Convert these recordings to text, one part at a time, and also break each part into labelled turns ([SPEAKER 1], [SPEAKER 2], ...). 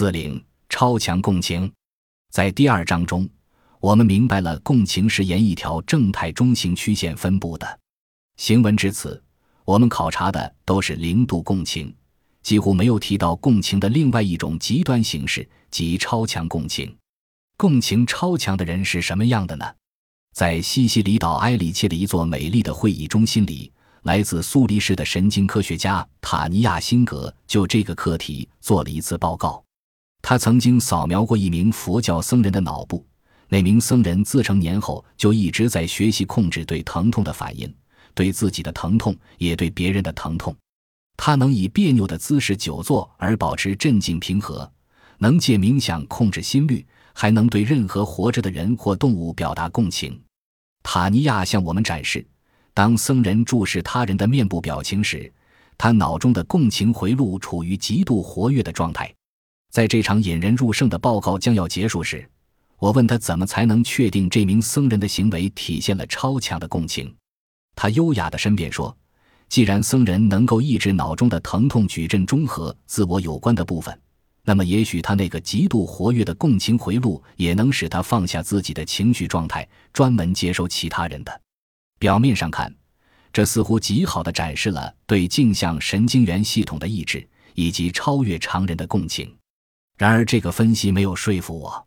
[SPEAKER 1] 四零超强共情，在第二章中，我们明白了共情是沿一条正态中型曲线分布的。行文至此，我们考察的都是零度共情，几乎没有提到共情的另外一种极端形式，即超强共情。共情超强的人是什么样的呢？在西西里岛埃里切的一座美丽的会议中心里。来自苏黎世的神经科学家塔尼亚辛格就这个课题做了一次报告。他曾经扫描过一名佛教僧人的脑部，那名僧人自成年后就一直在学习控制对疼痛的反应，对自己的疼痛，也对别人的疼痛。他能以别扭的姿势久坐而保持镇静平和，能借冥想控制心率，还能对任何活着的人或动物表达共情。塔尼亚向我们展示。当僧人注视他人的面部表情时，他脑中的共情回路处于极度活跃的状态。在这场引人入胜的报告将要结束时，我问他怎么才能确定这名僧人的行为体现了超强的共情。他优雅地申辩说：“既然僧人能够抑制脑中的疼痛矩阵中和自我有关的部分，那么也许他那个极度活跃的共情回路也能使他放下自己的情绪状态，专门接收其他人的。”表面上看，这似乎极好地展示了对镜像神经元系统的抑制以及超越常人的共情。然而，这个分析没有说服我。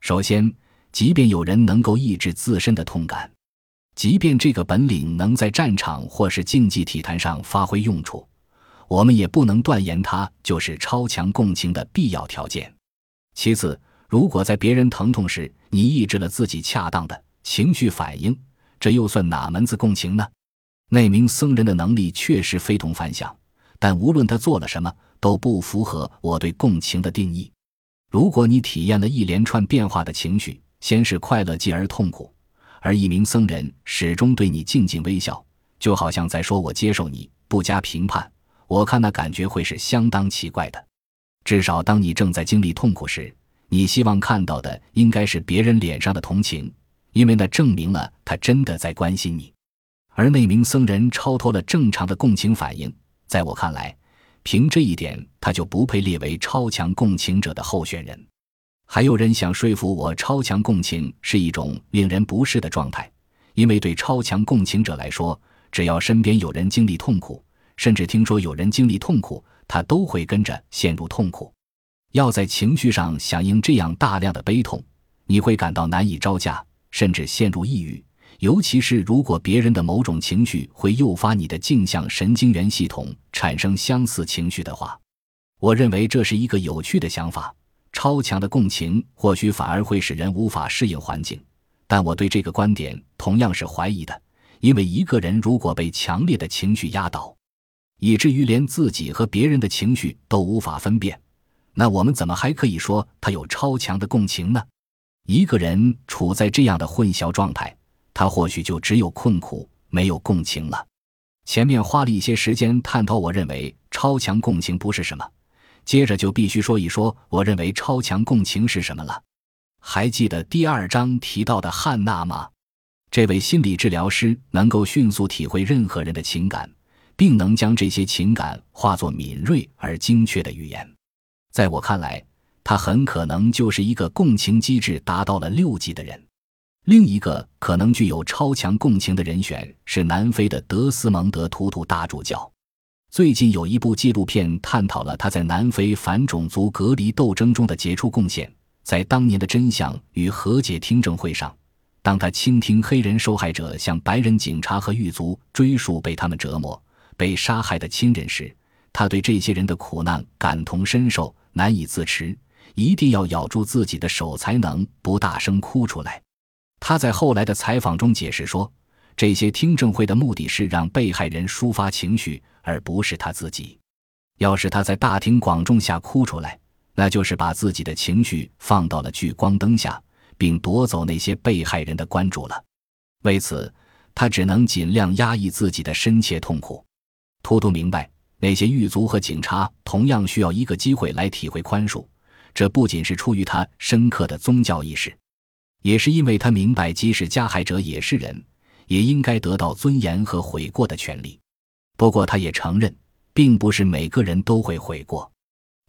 [SPEAKER 1] 首先，即便有人能够抑制自身的痛感，即便这个本领能在战场或是竞技体坛上发挥用处，我们也不能断言它就是超强共情的必要条件。其次，如果在别人疼痛时，你抑制了自己恰当的情绪反应，这又算哪门子共情呢？那名僧人的能力确实非同凡响，但无论他做了什么，都不符合我对共情的定义。如果你体验了一连串变化的情绪，先是快乐，继而痛苦，而一名僧人始终对你静静微笑，就好像在说“我接受你，不加评判”，我看那感觉会是相当奇怪的。至少当你正在经历痛苦时，你希望看到的应该是别人脸上的同情。因为那证明了他真的在关心你，而那名僧人超脱了正常的共情反应。在我看来，凭这一点，他就不配列为超强共情者的候选人。还有人想说服我，超强共情是一种令人不适的状态，因为对超强共情者来说，只要身边有人经历痛苦，甚至听说有人经历痛苦，他都会跟着陷入痛苦。要在情绪上响应这样大量的悲痛，你会感到难以招架。甚至陷入抑郁，尤其是如果别人的某种情绪会诱发你的镜像神经元系统产生相似情绪的话，我认为这是一个有趣的想法。超强的共情或许反而会使人无法适应环境，但我对这个观点同样是怀疑的。因为一个人如果被强烈的情绪压倒，以至于连自己和别人的情绪都无法分辨，那我们怎么还可以说他有超强的共情呢？一个人处在这样的混淆状态，他或许就只有困苦，没有共情了。前面花了一些时间探讨，我认为超强共情不是什么，接着就必须说一说我认为超强共情是什么了。还记得第二章提到的汉娜吗？这位心理治疗师能够迅速体会任何人的情感，并能将这些情感化作敏锐而精确的语言。在我看来。他很可能就是一个共情机制达到了六级的人。另一个可能具有超强共情的人选是南非的德斯蒙德·图图大主教。最近有一部纪录片探讨了他在南非反种族隔离斗争中的杰出贡献。在当年的真相与和解听证会上，当他倾听黑人受害者向白人警察和狱卒追述被他们折磨、被杀害的亲人时，他对这些人的苦难感同身受，难以自持。一定要咬住自己的手，才能不大声哭出来。他在后来的采访中解释说，这些听证会的目的是让被害人抒发情绪，而不是他自己。要是他在大庭广众下哭出来，那就是把自己的情绪放到了聚光灯下，并夺走那些被害人的关注了。为此，他只能尽量压抑自己的深切痛苦。图图明白，那些狱卒和警察同样需要一个机会来体会宽恕。这不仅是出于他深刻的宗教意识，也是因为他明白，即使加害者也是人，也应该得到尊严和悔过的权利。不过，他也承认，并不是每个人都会悔过。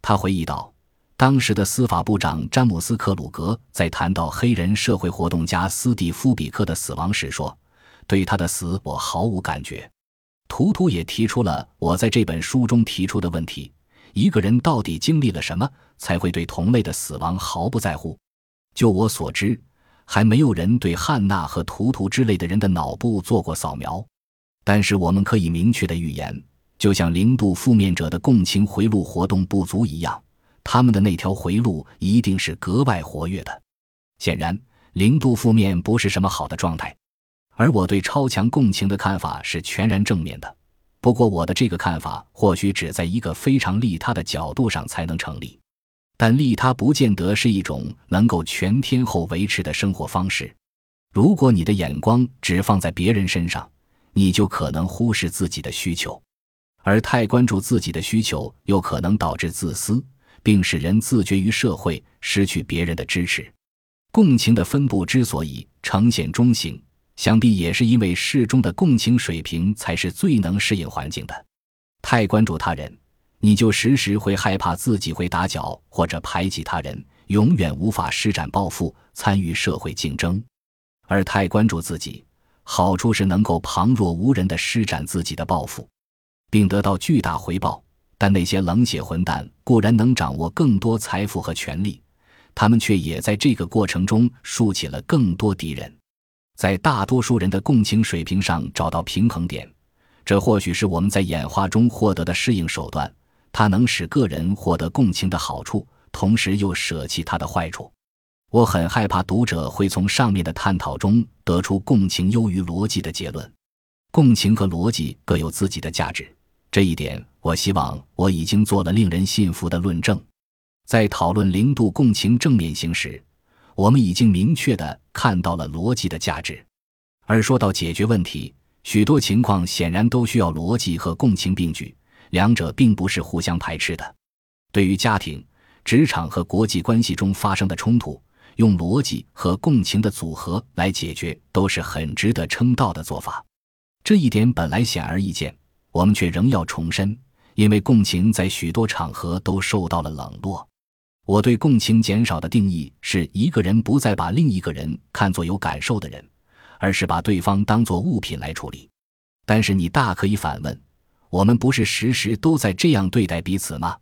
[SPEAKER 1] 他回忆道：“当时的司法部长詹姆斯·克鲁格在谈到黑人社会活动家斯蒂夫·比克的死亡时说：“对他的死我毫无感觉。”图图也提出了我在这本书中提出的问题：一个人到底经历了什么，才会对同类的死亡毫不在乎？就我所知，还没有人对汉娜和图图之类的人的脑部做过扫描。但是我们可以明确的预言，就像零度负面者的共情回路活动不足一样。他们的那条回路一定是格外活跃的。显然，零度负面不是什么好的状态，而我对超强共情的看法是全然正面的。不过，我的这个看法或许只在一个非常利他的角度上才能成立，但利他不见得是一种能够全天候维持的生活方式。如果你的眼光只放在别人身上，你就可能忽视自己的需求，而太关注自己的需求又可能导致自私。并使人自绝于社会，失去别人的支持。共情的分布之所以呈现中性，想必也是因为适中的共情水平才是最能适应环境的。太关注他人，你就时时会害怕自己会打搅或者排挤他人，永远无法施展抱负，参与社会竞争；而太关注自己，好处是能够旁若无人的施展自己的抱负，并得到巨大回报。但那些冷血混蛋固然能掌握更多财富和权力，他们却也在这个过程中竖起了更多敌人。在大多数人的共情水平上找到平衡点，这或许是我们在演化中获得的适应手段。它能使个人获得共情的好处，同时又舍弃它的坏处。我很害怕读者会从上面的探讨中得出共情优于逻辑的结论。共情和逻辑各有自己的价值。这一点，我希望我已经做了令人信服的论证。在讨论零度共情正面性时，我们已经明确的看到了逻辑的价值。而说到解决问题，许多情况显然都需要逻辑和共情并举，两者并不是互相排斥的。对于家庭、职场和国际关系中发生的冲突，用逻辑和共情的组合来解决，都是很值得称道的做法。这一点本来显而易见。我们却仍要重申，因为共情在许多场合都受到了冷落。我对共情减少的定义是一个人不再把另一个人看作有感受的人，而是把对方当作物品来处理。但是你大可以反问：我们不是时时都在这样对待彼此吗？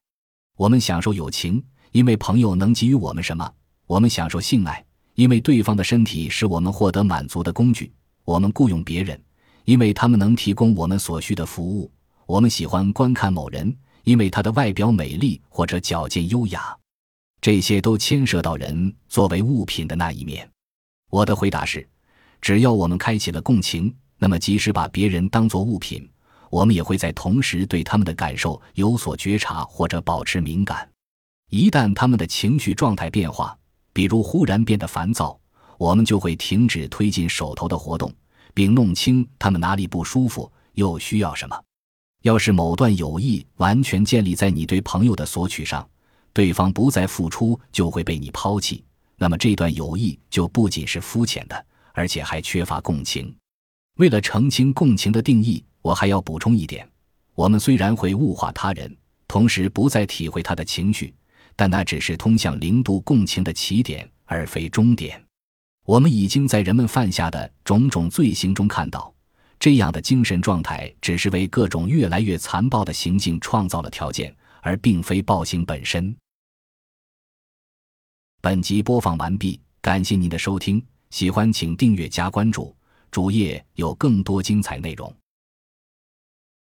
[SPEAKER 1] 我们享受友情，因为朋友能给予我们什么；我们享受性爱，因为对方的身体是我们获得满足的工具；我们雇佣别人。因为他们能提供我们所需的服务，我们喜欢观看某人，因为他的外表美丽或者矫健优雅，这些都牵涉到人作为物品的那一面。我的回答是：只要我们开启了共情，那么即使把别人当作物品，我们也会在同时对他们的感受有所觉察或者保持敏感。一旦他们的情绪状态变化，比如忽然变得烦躁，我们就会停止推进手头的活动。并弄清他们哪里不舒服，又需要什么。要是某段友谊完全建立在你对朋友的索取上，对方不再付出就会被你抛弃，那么这段友谊就不仅是肤浅的，而且还缺乏共情。为了澄清共情的定义，我还要补充一点：我们虽然会物化他人，同时不再体会他的情绪，但那只是通向零度共情的起点，而非终点。我们已经在人们犯下的种种罪行中看到，这样的精神状态只是为各种越来越残暴的行径创造了条件，而并非暴行本身。本集播放完毕，感谢您的收听，喜欢请订阅加关注，主页有更多精彩内容。